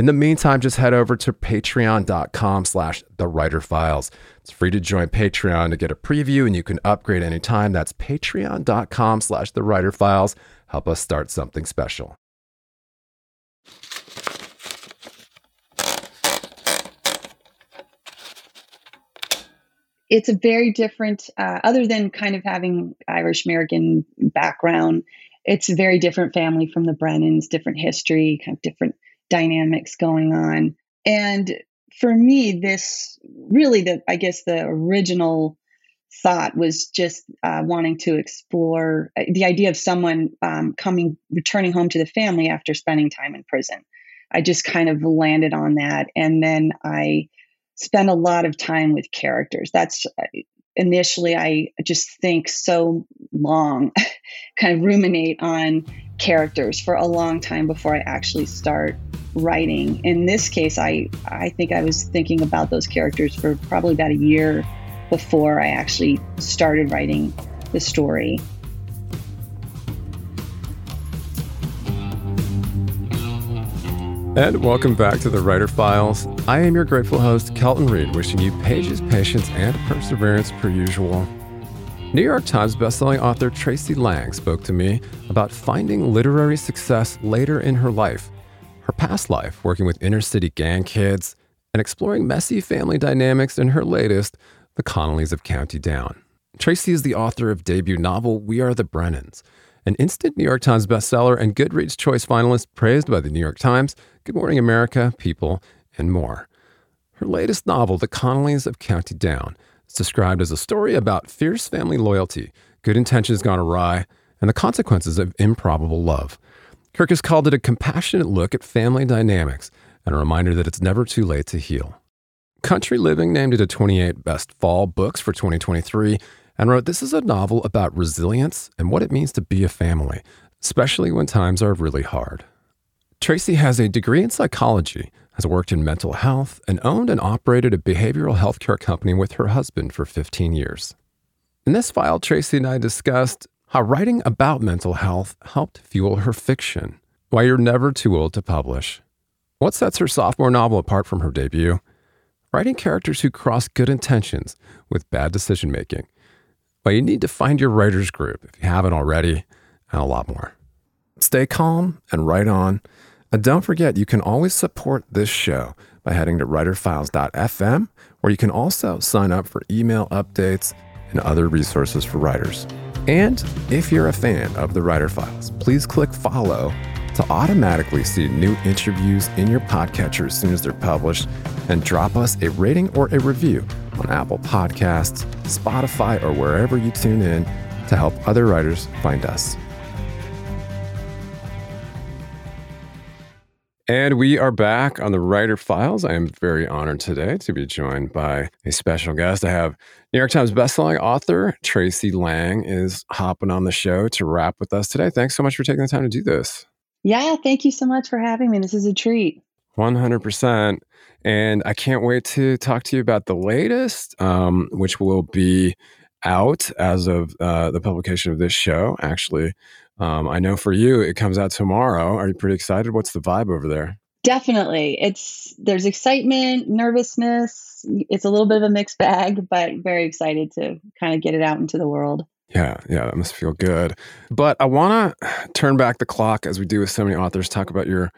In the meantime, just head over to patreon.com slash the writer files. It's free to join Patreon to get a preview and you can upgrade anytime. That's patreon.com slash the writer files. Help us start something special. It's a very different, uh, other than kind of having Irish American background, it's a very different family from the Brennans, different history, kind of different dynamics going on. And for me, this really the I guess the original thought was just uh, wanting to explore uh, the idea of someone um, coming returning home to the family after spending time in prison. I just kind of landed on that, and then I spent a lot of time with characters. That's uh, initially I just think so long, kind of ruminate on characters for a long time before I actually start writing. In this case, I I think I was thinking about those characters for probably about a year before I actually started writing the story. And welcome back to the Writer Files. I am your grateful host, Kelton Reid, wishing you pages, patience, and perseverance per usual. New York Times bestselling author Tracey Lange spoke to me about finding literary success later in her life, her past life working with inner city gang kids, and exploring messy family dynamics in her latest, The Connellys of County Down. Tracey is the author of debut novel We Are the Brennans, an instant New York Times bestseller and Goodreads Choice finalist praised by the New York Times, Good Morning America, People, and more. Her latest novel, The Connellys of County Down, is described as a story about fierce family loyalty, good intentions gone awry, and the consequences of improbable love. Kirkus called it a compassionate look at family dynamics and a reminder that it's never too late to heal. Country Living named it a 28 Best Fall Books for 2023 and wrote this is a novel about resilience and what it means to be a family, especially when times are really hard. Tracey has a degree in psychology has worked in mental health, and owned and operated a behavioral healthcare company with her husband for 15 years. In this file, Tracey and I discussed how writing about mental health helped fuel her fiction, why you're never too old to publish, what sets her sophomore novel apart from her debut, writing characters who cross good intentions with bad decision making, why you need to find your writer's group if you haven't already, and a lot more. Stay calm and write on and don't forget, you can always support this show by heading to writerfiles.fm, where you can also sign up for email updates and other resources for writers. And if you're a fan of the Writer Files, please click follow to automatically see new interviews in your podcatcher as soon as they're published, and drop us a rating or a review on Apple Podcasts, Spotify, or wherever you tune in to help other writers find us. And we are back on the Writer Files. I am very honored today to be joined by a special guest. I have New York Times bestselling author Tracey Lange is hopping on the show to wrap with us today. Thanks so much for taking the time to do this. Yeah, thank you so much for having me. This is a treat. 100%. And I can't wait to talk to you about the latest, um, which will be out as of uh, the publication of this show, actually. Um, I know for you, it comes out tomorrow. Are you pretty excited? What's the vibe over there? Definitely. It's there's excitement, nervousness. It's a little bit of a mixed bag, but very excited to kind of get it out into the world. Yeah, yeah, that must feel good. But I want to turn back the clock as we do with so many authors, talk about your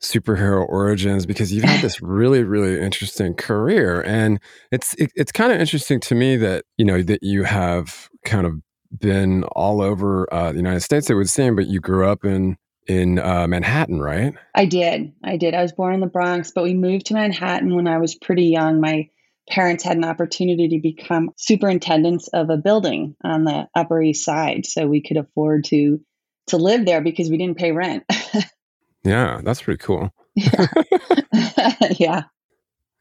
superhero origins because you've had this really really interesting career and it's it, it's kind of interesting to me that you know that you have kind of been all over uh, the United States it would seem but you grew up in in uh, Manhattan right? I did I did. I was born in the Bronx but we moved to Manhattan when I was pretty young. My parents had an opportunity to become superintendents of a building on the Upper East Side so we could afford to to live there because we didn't pay rent Yeah, that's pretty cool. yeah. yeah.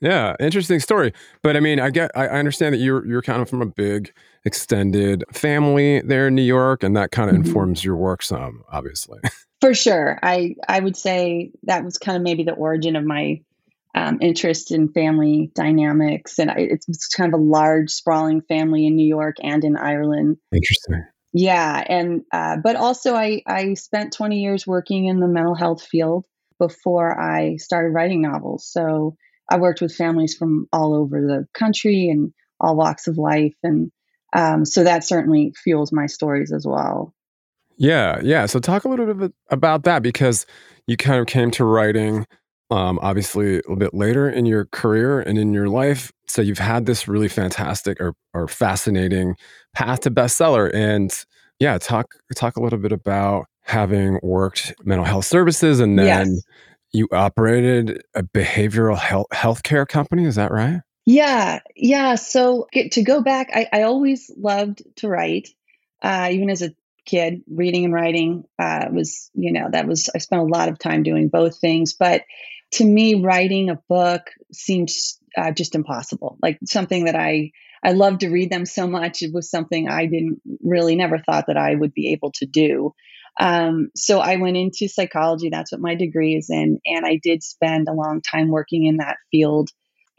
Yeah, interesting story. But I mean, I get, I understand that you're you're kind of from a big extended family there in New York, and that kind of mm-hmm. informs your work some, obviously. For sure, I I would say that was kind of maybe the origin of my um, interest in family dynamics, and I, it's, it's kind of a large, sprawling family in New York and in Ireland. Interesting. Yeah, and uh, but also I I spent 20 years working in the mental health field before I started writing novels. So I worked with families from all over the country and all walks of life, and um, so that certainly fuels my stories as well. Yeah, yeah. So talk a little bit about that because you kind of came to writing um, obviously a little bit later in your career and in your life. So you've had this really fantastic or, or fascinating path to bestseller. And yeah, talk talk a little bit about having worked mental health services and then yes. you operated a behavioral health healthcare company. Is that right? Yeah, yeah. So get, to go back, I, I always loved to write, uh, even as a kid. Reading and writing uh, was, you know, that was I spent a lot of time doing both things. But to me, writing a book seems uh, just impossible. Like something that I I love to read them so much. It was something I didn't really never thought that I would be able to do. Um, so I went into psychology. That's what my degree is in, and I did spend a long time working in that field.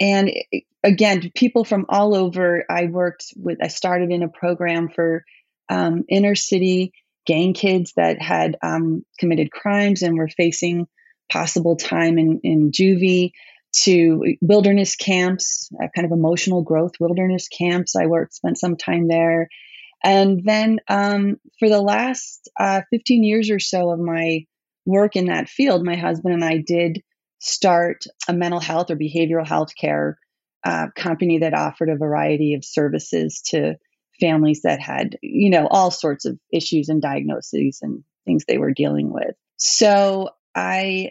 And it, again, people from all over. I worked with. I started in a program for um, inner city gang kids that had um, committed crimes and were facing possible time in, in juvie to wilderness camps, uh, kind of emotional growth wilderness camps. I worked, spent some time there. And then um, for the last uh, 15 years or so of my work in that field, my husband and I did start a mental health or behavioral health care uh, company that offered a variety of services to families that had, you know, all sorts of issues and diagnoses and things they were dealing with. So I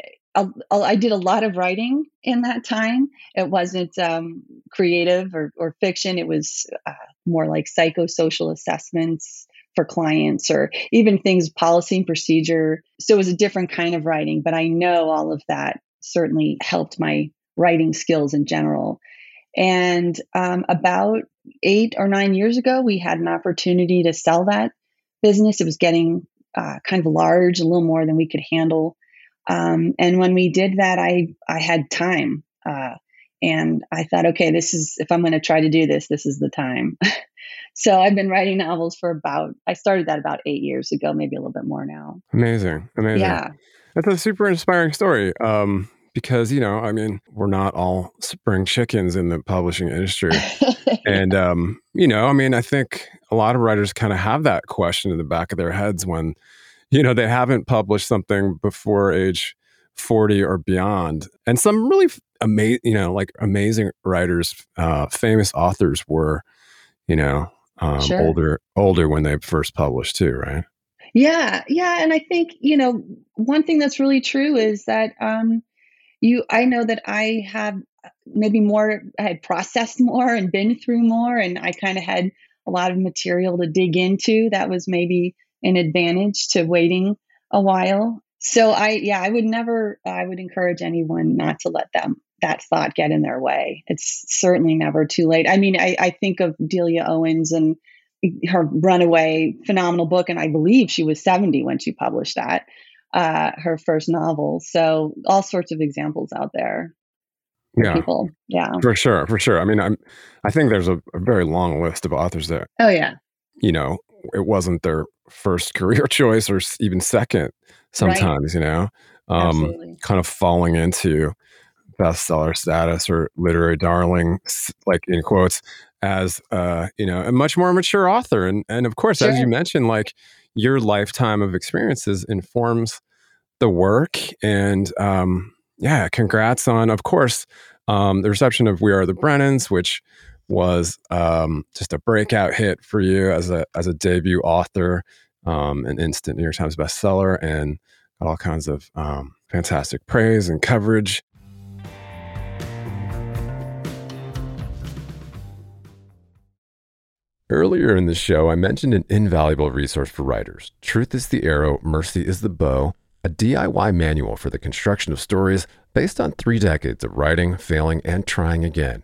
I did a lot of writing in that time. It wasn't um, creative or, or, fiction. It was uh, more like psychosocial assessments for clients or even things policy and procedure. So it was a different kind of writing, but I know all of that certainly helped my writing skills in general. And um, about eight or nine years ago, we had an opportunity to sell that business. It was getting uh, kind of large, a little more than we could handle um, and when we did that, I I had time, uh, and I thought, okay, this is if I'm going to try to do this, this is the time. so I've been writing novels for about I started that about eight years ago, maybe a little bit more now. Amazing, amazing. Yeah, that's a super inspiring story. Um, because you know, I mean, we're not all spring chickens in the publishing industry, and um, you know, I mean, I think a lot of writers kind of have that question in the back of their heads when you know, they haven't published something before age 40 or beyond. And some really amazing, you know, like amazing writers, uh, famous authors were, you know, um, sure. older, older when they first published too, right? Yeah. Yeah. And I think, you know, one thing that's really true is that, um, you, I know that I have maybe more, I had processed more and been through more, and I kind of had a lot of material to dig into that was maybe an advantage to waiting a while. So I yeah, I would never I would encourage anyone not to let them that thought get in their way. It's certainly never too late. I mean, I, I think of Delia Owens and her runaway phenomenal book, and I believe she was 70 when she published that, uh, her first novel. So all sorts of examples out there. Yeah. People. Yeah. For sure. For sure. I mean, I'm I think there's a, a very long list of authors that Oh yeah. You know, it wasn't their first career choice or even second sometimes, right. you know, um, kind of falling into bestseller status or literary darling, like in quotes, as uh, you know, a much more mature author. And and of course, sure. as you mentioned, like your lifetime of experiences informs the work and um, yeah, congrats on, of course, um, the reception of We Are the Brennans, which was um, just a breakout hit for you as a as a debut author, um, an instant New York Times bestseller, and got all kinds of um, fantastic praise and coverage. Earlier in the show, I mentioned an invaluable resource for writers Truth is the Arrow, Mercy is the Bow, a DIY manual for the construction of stories based on three decades of writing, failing, and trying again.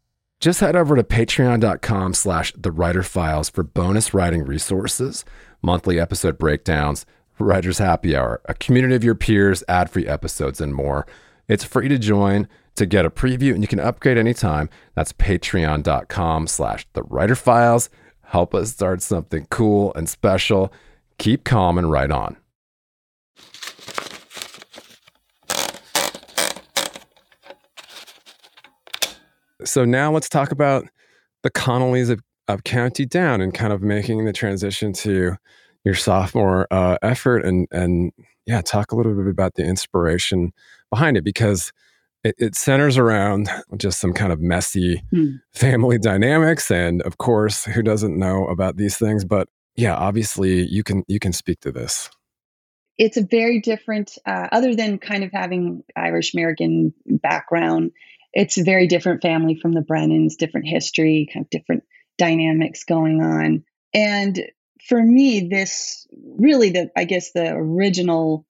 Just head over to patreon.com slash the writer files for bonus writing resources, monthly episode breakdowns, writer's happy hour, a community of your peers, ad free episodes, and more. It's free to join to get a preview and you can upgrade anytime. That's patreon.com slash the writer files. Help us start something cool and special. Keep calm and write on. So now let's talk about the Connellys of, of County Down and kind of making the transition to your sophomore uh, effort and and yeah, talk a little bit about the inspiration behind it because it, it centers around just some kind of messy hmm. family dynamics, and of course, who doesn't know about these things? But yeah, obviously, you can you can speak to this. It's a very different, uh, other than kind of having Irish American background. It's a very different family from the Brennans, different history, kind of different dynamics going on. And for me, this really the I guess the original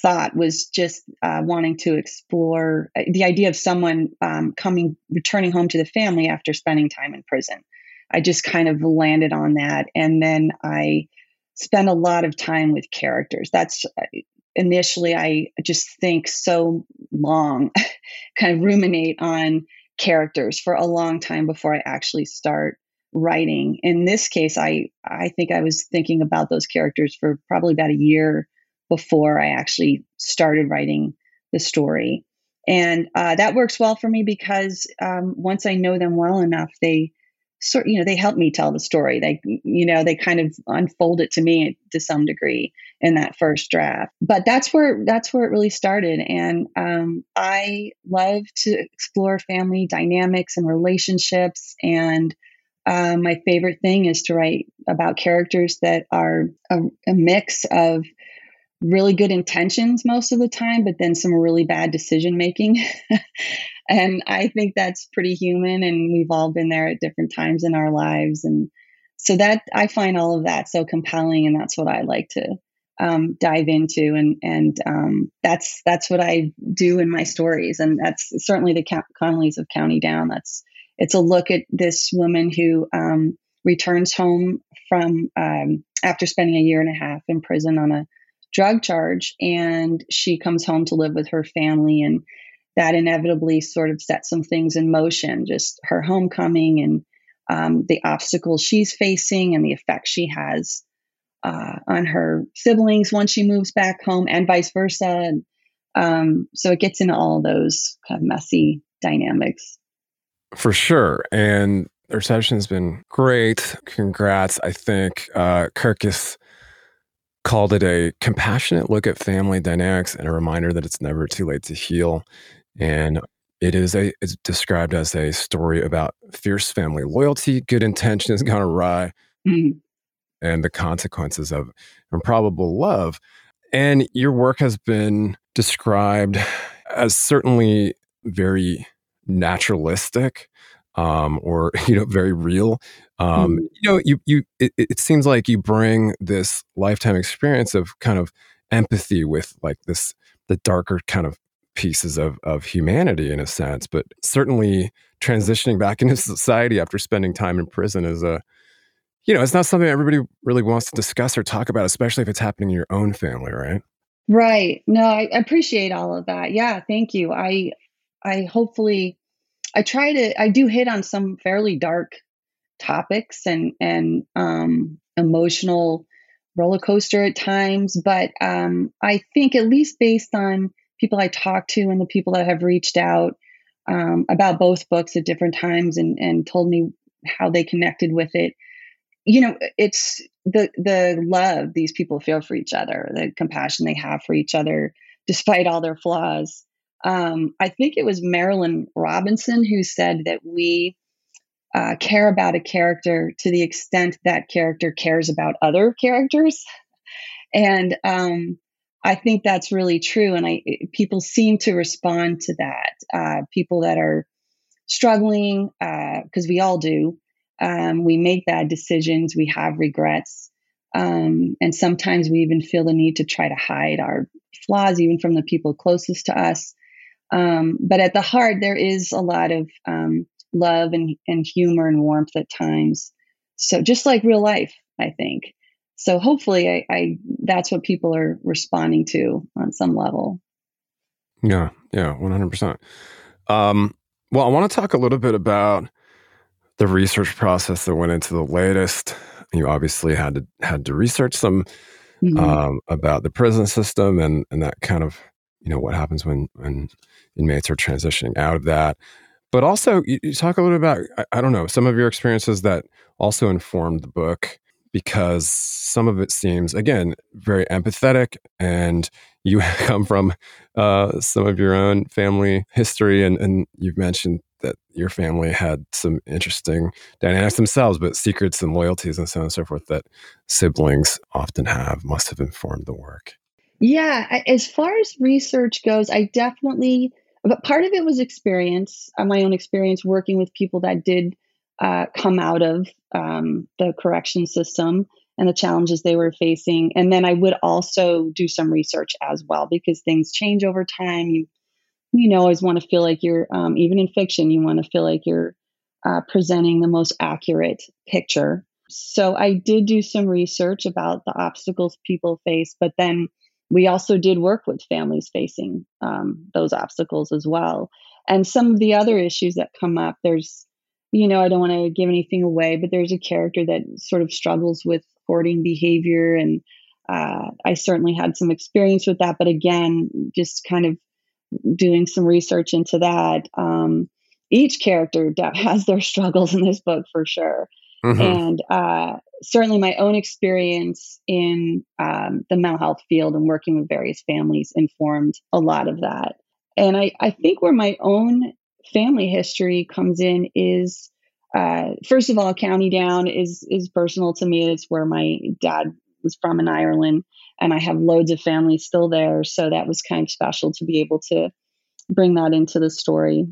thought was just uh, wanting to explore uh, the idea of someone um, coming, returning home to the family after spending time in prison. I just kind of landed on that. And then I spent a lot of time with characters. That's uh, initially, I just think so long, kind of ruminate on characters for a long time before I actually start writing. In this case, I, I think I was thinking about those characters for probably about a year before I actually started writing the story. And uh, that works well for me because um, once I know them well enough, they sort you know they help me tell the story. They you know they kind of unfold it to me to some degree in that first draft. But that's where that's where it really started. And um, I love to explore family dynamics and relationships. And uh, my favorite thing is to write about characters that are a, a mix of really good intentions most of the time, but then some really bad decision making. and I think that's pretty human, and we've all been there at different times in our lives. And so that I find all of that so compelling, and that's what I like to um, dive into, and and um, that's that's what I do in my stories, and that's certainly the Connellys of County Down. That's it's a look at this woman who um, returns home from um, after spending a year and a half in prison on a drug charge and she comes home to live with her family and that inevitably sort of sets some things in motion just her homecoming and um, the obstacles she's facing and the effect she has uh, on her siblings once she moves back home and vice versa and, um, so it gets into all those kind of messy dynamics for sure and The reception has been great. Congrats. I think uh, Kirkus called it a compassionate look at family dynamics and a reminder that it's never too late to heal. And it is a it's described as a story about fierce family loyalty, good intentions gone awry, mm-hmm. and the consequences of improbable love. And your work has been described as certainly very naturalistic um, or you know very real um, mm. you know you you it, it, seems like you bring this lifetime experience of kind of empathy with like this the darker kind of pieces of of humanity in a sense but certainly transitioning back into society after spending time in prison is a you know it's not something everybody really wants to discuss or talk about especially if it's happening in your own family right? Right. No i appreciate all of that. Yeah thank you. I i hopefully I try to I do hit on some fairly dark topics and and um, emotional roller coaster at times, but um, I think at least based on people I talk to and the people that have reached out um, about both books at different times and and told me how they connected with it. You know, it's the the love these people feel for each other, the compassion they have for each other, despite all their flaws um, I think it was Marilynne Robinson who said that we uh, care about a character to the extent that character cares about other characters. And um, I think that's really true. And I people seem to respond to that. Uh, people that are struggling, because uh, we all do. Um, we make bad decisions. We have regrets. Um, and sometimes we even feel the need to try to hide our flaws, even from the people closest to us. Um, but at the heart, there is a lot of um, love and, and humor and warmth at times. So just like real life, I think. So hopefully, I, I that's what people are responding to on some level. Yeah, yeah, one hundred percent. Um, well, I want to talk a little bit about the research process that went into the latest. You obviously had to had to research some mm-hmm. um, about the prison system and and that kind of you know what happens when when inmates are transitioning out of that but also you, talk a little bit about I, I, don't know some of your experiences that also informed the book because some of it seems again very empathetic and you come from uh, some of your own family history and, and you've mentioned that your family had some interesting dynamics themselves but secrets and loyalties and so on and so forth that siblings often have must have informed the work. Yeah, as far as research goes, I definitely, but part of it was experience, uh, my own experience working with people that did uh, come out of um, the correction system and the challenges they were facing. And then I would also do some research as well because things change over time. You, you know, always want to feel like you're, um, even in fiction, you want to feel like you're uh, presenting the most accurate picture. So I did do some research about the obstacles people face, but then we also did work with families facing um, those obstacles as well. And some of the other issues that come up, there's, you know, I don't want to give anything away, but there's a character that sort of struggles with hoarding behavior. And uh, I certainly had some experience with that. But again, just kind of doing some research into that. Um, each character has their struggles in this book for sure. Mm-hmm. And uh, certainly my own experience in um, the mental health field and working with various families informed a lot of that. And I, I think where my own family history comes in is uh, first of all, County Down is is personal to me. It's where my dad was from in Ireland, and I have loads of family still there. So that was kind of special to be able to bring that into the story.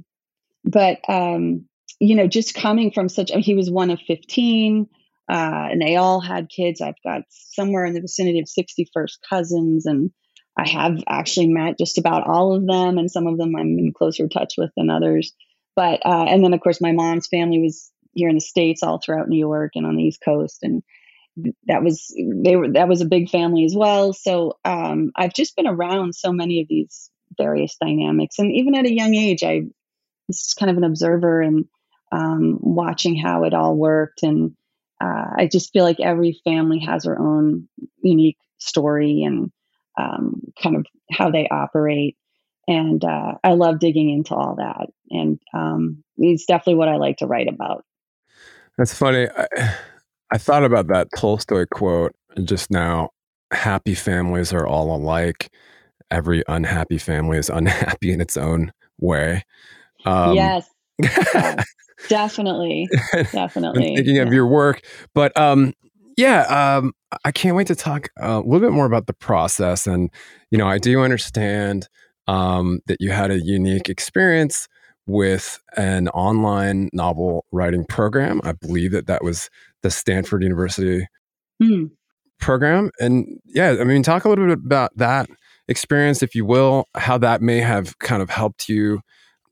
But um, you know, just coming from such, he was one of 15, uh, and they all had kids. I've got somewhere in the vicinity of 61st cousins, and I have actually met just about all of them, and some of them I'm in closer touch with than others. But, uh, and then of course, my mom's family was here in the States, all throughout New York and on the East Coast. And that was, they were, that was a big family as well. So um, I've just been around so many of these various dynamics. And even at a young age, I was kind of an observer and um, watching how it all worked. And uh, I just feel like every family has their own unique story and um, kind of how they operate. And uh, I love digging into all that. And um, it's definitely what I like to write about. That's funny. I, I thought about that Tolstoy quote just now. Happy families are all alike. Every unhappy family is unhappy in its own way. Um, yes. Definitely. Definitely. thinking yeah. of your work. But um, yeah, um, I can't wait to talk uh, a little bit more about the process. And, you know, I do understand um, that you had a unique experience with an online novel writing program. I believe that that was the Stanford University mm. program. And yeah, I mean, talk a little bit about that experience, if you will, how that may have kind of helped you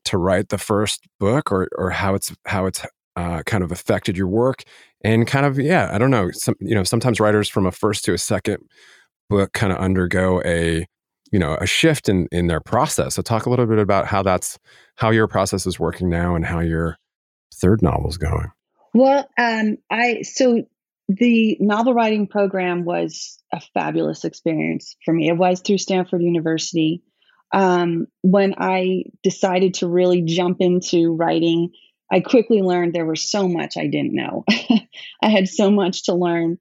to write the first book or, or how it's, how it's uh, kind of affected your work and kind of, yeah, I don't know. Some, you know, sometimes writers from a first to a second book kind of undergo a you know a shift in in their process. So talk a little bit about how that's how your process is working now and how your third novel is going. Well um i so the novel writing program was a fabulous experience for me. It was through stanford university um, when i decided to really jump into writing i quickly learned there was so much i didn't know i had so much to learn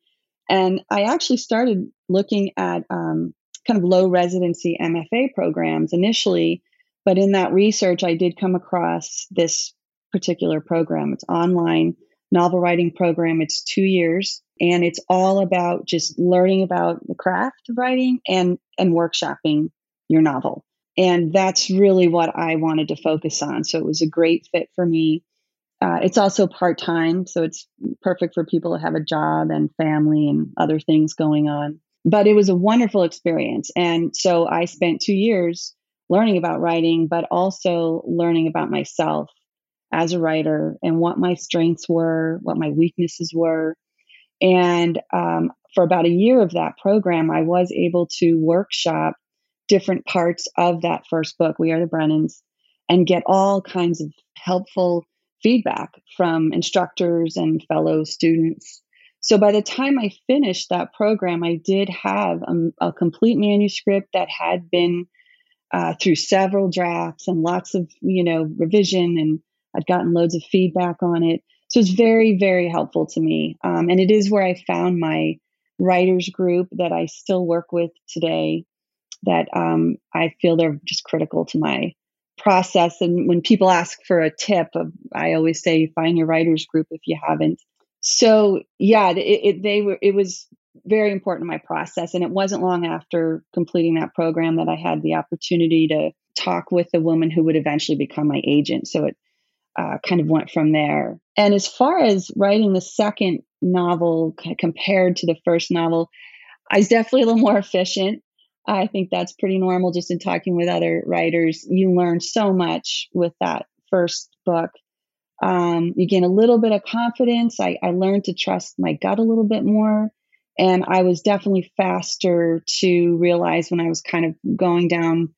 and i actually started looking at um, kind of low residency MFA programs initially. But in that research, I did come across this particular program. It's online novel writing program. It's two years and it's all about just learning about the craft of writing and and workshopping your novel. And that's really what I wanted to focus on. So it was a great fit for me. Uh, it's also part time, so it's perfect for people to have a job and family and other things going on but it was a wonderful experience. And so I spent two years learning about writing, but also learning about myself as a writer and what my strengths were, what my weaknesses were. And um, for about a year of that program, I was able to workshop different parts of that first book, We Are the Brennans, and get all kinds of helpful feedback from instructors and fellow students. So by the time I finished that program, I did have a, a complete manuscript that had been uh, through several drafts and lots of you know revision, and I'd gotten loads of feedback on it. So it's very very helpful to me, um, and it is where I found my writers group that I still work with today. That um, I feel they're just critical to my process. And when people ask for a tip, I always say find your writers group if you haven't so yeah, it, it, they were. It was very important in my process, and it wasn't long after completing that program that I had the opportunity to talk with the woman who would eventually become my agent. So it uh, kind of went from there. And as far as writing the second novel compared to the first novel, I was definitely a little more efficient. I think that's pretty normal just in talking with other writers. You learn so much with that first book um, you gain a little bit of confidence. I, I learned to trust my gut a little bit more. And I was definitely faster to realize when I was kind of going down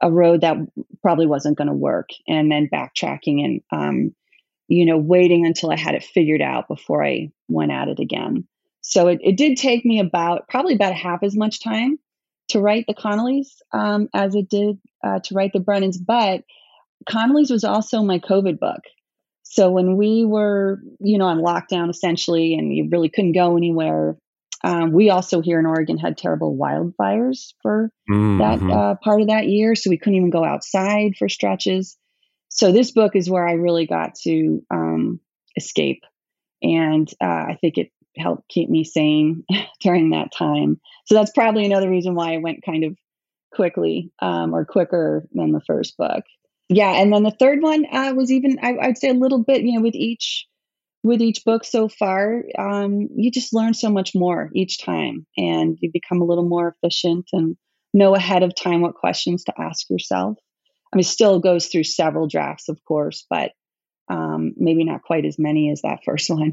a road that probably wasn't going to work and then backtracking and, um, you know, waiting until I had it figured out before I went at it again. So it, it did take me about probably about half as much time to write the Connellys um, as it did uh, to write the Brennans. But Connellys was also my COVID book. So when we were, you know, on lockdown essentially, and you really couldn't go anywhere, um, we also here in Oregon had terrible wildfires for mm-hmm. that uh, part of that year, so we couldn't even go outside for stretches. So this book is where I really got to um, escape, and uh, I think it helped keep me sane during that time. So that's probably another reason why I went kind of quickly um, or quicker than the first book. Yeah and then the third one uh, was even I, would say a little bit you know with each with each book so far um, you just learn so much more each time and you become a little more efficient and know ahead of time what questions to ask yourself. I mean still goes through several drafts of course but um, maybe not quite as many as that first one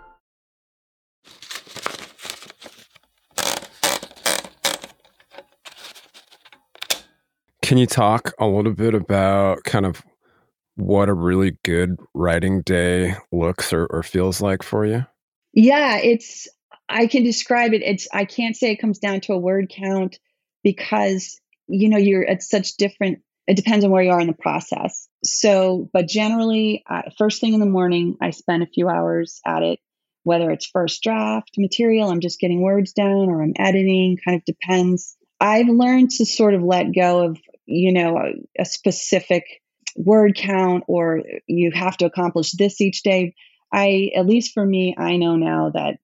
Can you talk a little bit about kind of what a really good writing day looks or, or feels like for you? Yeah, it's I can describe it. It's I can't say it comes down to a word count because you know you're at such different. It depends on where you are in the process. So, but generally, uh, first thing in the morning, I spend a few hours at it. Whether it's first draft material, I'm just getting words down, or I'm editing. Kind of depends. I've learned to sort of let go of you know a, a specific word count or you have to accomplish this each day. I, at least for me, I know now that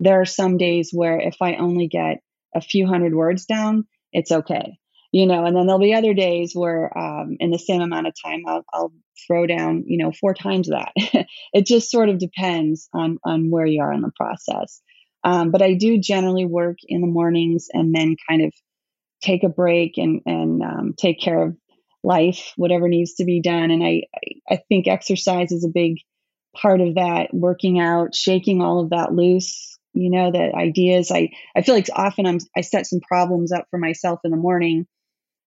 there are some days where if I only get a few hundred words down, it's okay. You know, and then there'll be other days where um, in the same amount of time, I'll, I'll throw down, you know, four times that. it just sort of depends on, on where you are in the process. Um, but I do generally work in the mornings and then kind of take a break and, and um, take care of life, whatever needs to be done. And I, I think exercise is a big part of that, working out, shaking all of that loose, you know, the ideas. I, I feel like often I'm, I set some problems up for myself in the morning.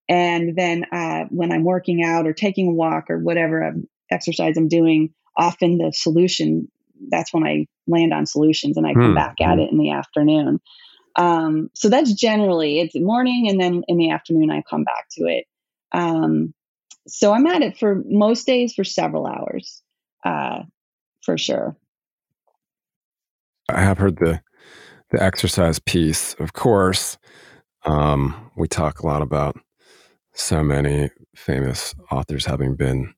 And then uh, when I'm working out or taking a walk or whatever exercise I'm doing, often the solution, that's when I land on solutions and I come hmm. back at hmm. it in the afternoon. Um, so that's generally it's morning and then in the afternoon I come back to it. Um, so I'm at it for most days for several hours, uh, for sure. I have heard the the exercise piece, of course. Um, we talk a lot about so many famous authors having been,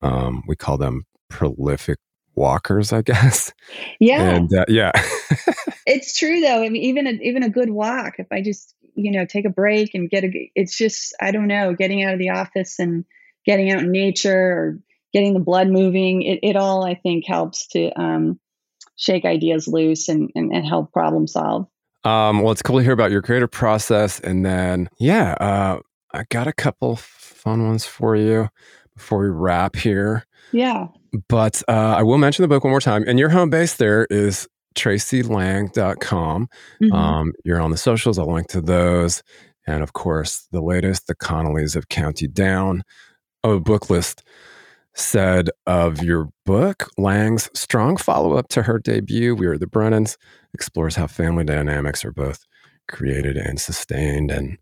um, we call them prolific walkers, I guess. Yeah. And uh, yeah. it's true though. I mean, even a, even a good walk, if I just, you know, take a break and get a, it's just, I don't know, getting out of the office and getting out in nature or getting the blood moving, it, it all, I think, helps to um, shake ideas loose and, and, and help problem solve. Um, well, it's cool to hear about your creative process. And then, yeah, uh, I got a couple fun ones for you before we wrap here. Yeah. But uh, I will mention the book one more time. And your home base there is traceylange.com. Mm-hmm. Um, you're on the socials. I'll link to those. And of course, the latest, the Connellys of County Down. Oh, Booklist said of your book, Lange's strong follow up to her debut, We Are the Brennans, explores how family dynamics are both created and sustained. And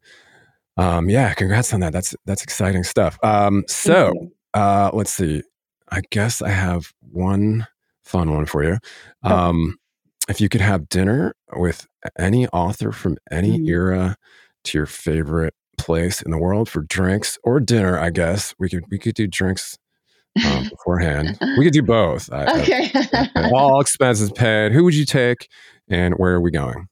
um, yeah, congrats on that. That's that's exciting stuff. Um, so uh, let's see. I guess I have one fun one for you. Um, if you could have dinner with any author from any mm. era to your favorite place in the world for drinks or dinner, I guess we could we could do drinks um, beforehand. We could do both. Okay. I, I, all expenses paid. Who would you take, and where are we going?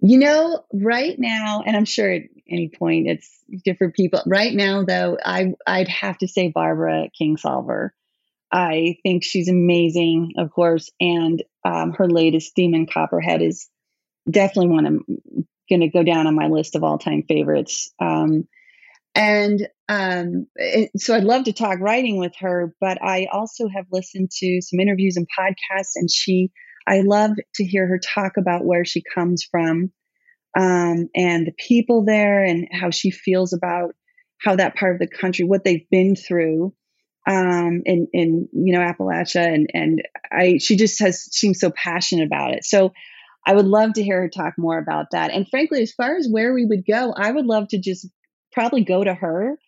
You know, right now, and I'm sure at any point it's different people. Right now, though, I I'd have to say Barbara Kingsolver. I think she's amazing, of course, and um, her latest Demon Copperhead is definitely one I'm going to go down on my list of all time favorites. Um, and um, it, so I'd love to talk writing with her, but I also have listened to some interviews and podcasts, and she, I love to hear her talk about where she comes from um, and the people there and how she feels about how that part of the country, what they've been through um, in in you know Appalachia, and and I she just has seems so passionate about it. So I would love to hear her talk more about that. And frankly, as far as where we would go, I would love to just probably go to her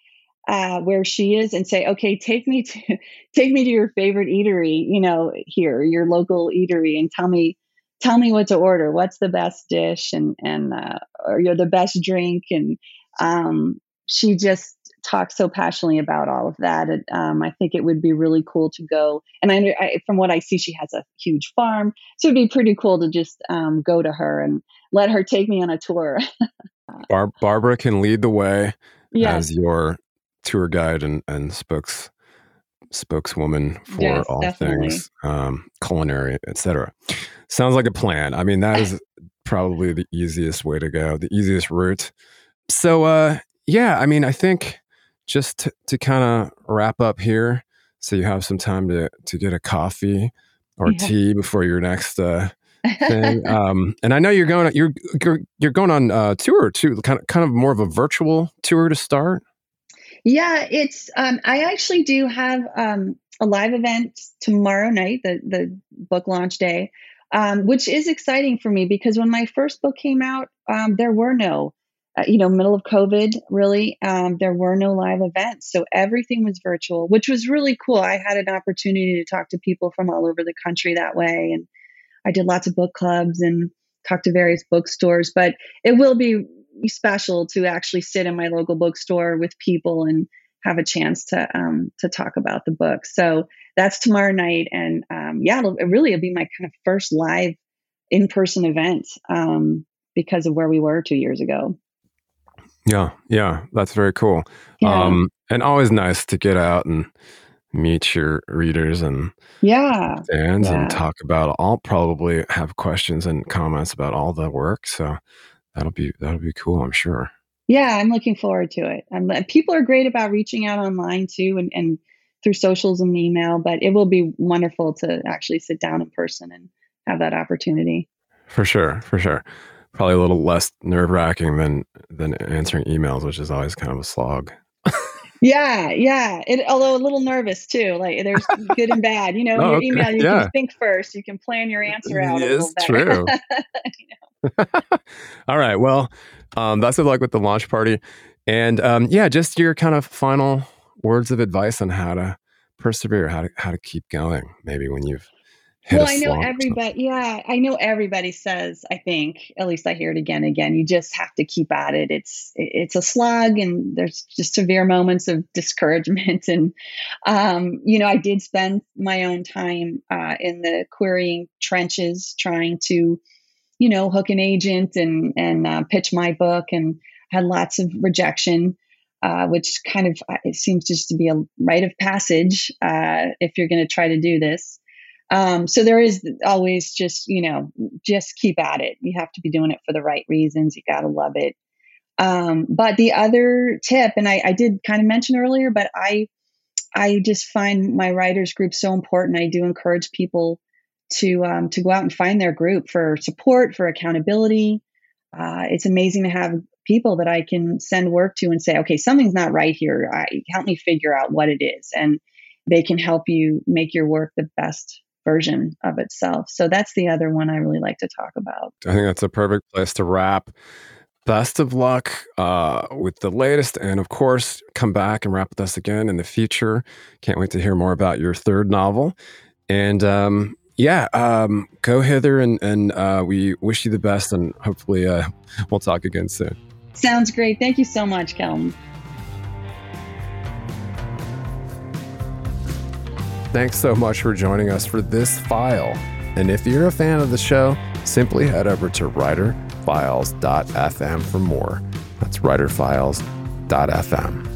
uh, where she is and say, okay, take me to take me to your favorite eatery, you know, here, your local eatery, and tell me tell me what to order. What's the best dish and and uh, or you know the best drink and um, she just talks so passionately about all of that. And, um, I think it would be really cool to go. And I, I, from what I see, she has a huge farm, so it'd be pretty cool to just um, go to her and let her take me on a tour. Bar- Barbara can lead the way yes. as your tour guide and and spokes spokeswoman for yes, all definitely. things um, culinary, etc. Sounds like a plan. I mean, that is probably the easiest way to go, the easiest route. So, uh, yeah, I mean, I think just to, to kind of wrap up here, so you have some time to to get a coffee or yeah. tea before your next uh, thing. um, and I know you're going you're you're, you're going on uh, tour too, kind of kind of more of a virtual tour to start. Yeah, it's. Um, I actually do have um, a live event tomorrow night, the the book launch day, um, which is exciting for me because when my first book came out, um, there were no, uh, you know, middle of COVID, really, um, there were no live events, so everything was virtual, which was really cool. I had an opportunity to talk to people from all over the country that way, and I did lots of book clubs and talked to various bookstores. But it will be special to actually sit in my local bookstore with people and have a chance to um, to talk about the book. So that's tomorrow night, and um, yeah, it'll, it really will be my kind of first live in person event um, because of where we were two years ago. Yeah, yeah, that's very cool. Yeah. Um, and always nice to get out and meet your readers and yeah fans yeah. and talk about I'll probably have questions and comments about all the work so that'll be that'll be cool. I'm sure. Yeah, I'm looking forward to it. I'm, uh, people are great about reaching out online too, and, and through socials and email. But it will be wonderful to actually sit down in person and have that opportunity. For sure, for sure. Probably a little less nerve wracking than than answering emails, which is always kind of a slog. yeah, yeah. It, although a little nervous too. Like there's good and bad. You know, oh, your email you yeah. can think first. You can plan your answer out. It's true. you know? All right. Well, um, best of luck with the launch party. And um, yeah, just your kind of final words of advice on how to persevere, how to how to keep going. Maybe when you've well, I know everybody. Yeah, I know everybody says. I think at least I hear it again and again. You just have to keep at it. It's it's a slug, and there's just severe moments of discouragement. And um, you know, I did spend my own time uh, in the querying trenches, trying to you know, hook an agent and and uh, pitch my book, and had lots of rejection, uh, which kind of uh, it seems just to be a rite of passage uh, if you're going to try to do this. Um, so there is always just you know just keep at it. You have to be doing it for the right reasons. You got to love it. Um, but the other tip, and I, I did kind of mention earlier, but I I just find my writers group so important. I do encourage people to um, to go out and find their group for support, for accountability. Uh, it's amazing to have people that I can send work to and say, okay, something's not right here. I, help me figure out what it is, and they can help you make your work the best version of itself. So that's the other one I really like to talk about. I think that's a perfect place to wrap. Best of luck uh, with the latest. And of course, come back and wrap with us again in the future. Can't wait to hear more about your third novel. And um, yeah, um, go hither and, and uh, we wish you the best and hopefully uh, we'll talk again soon. Sounds great. Thank you so much, Kelton. Thanks so much for joining us for this file. And if you're a fan of the show, simply head over to writerfiles.fm for more. That's writerfiles.fm.